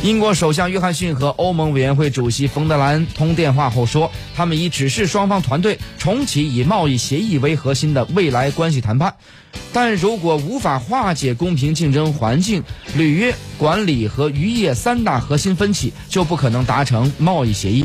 英国首相约翰逊和欧盟委员会主席冯德莱恩通电话后说他们已指示双方团队重启以贸易协议为核心的未来关系谈判。但如果无法化解公平竞争环境履约管理和渔业三大核心分歧就不可能达成贸易协议。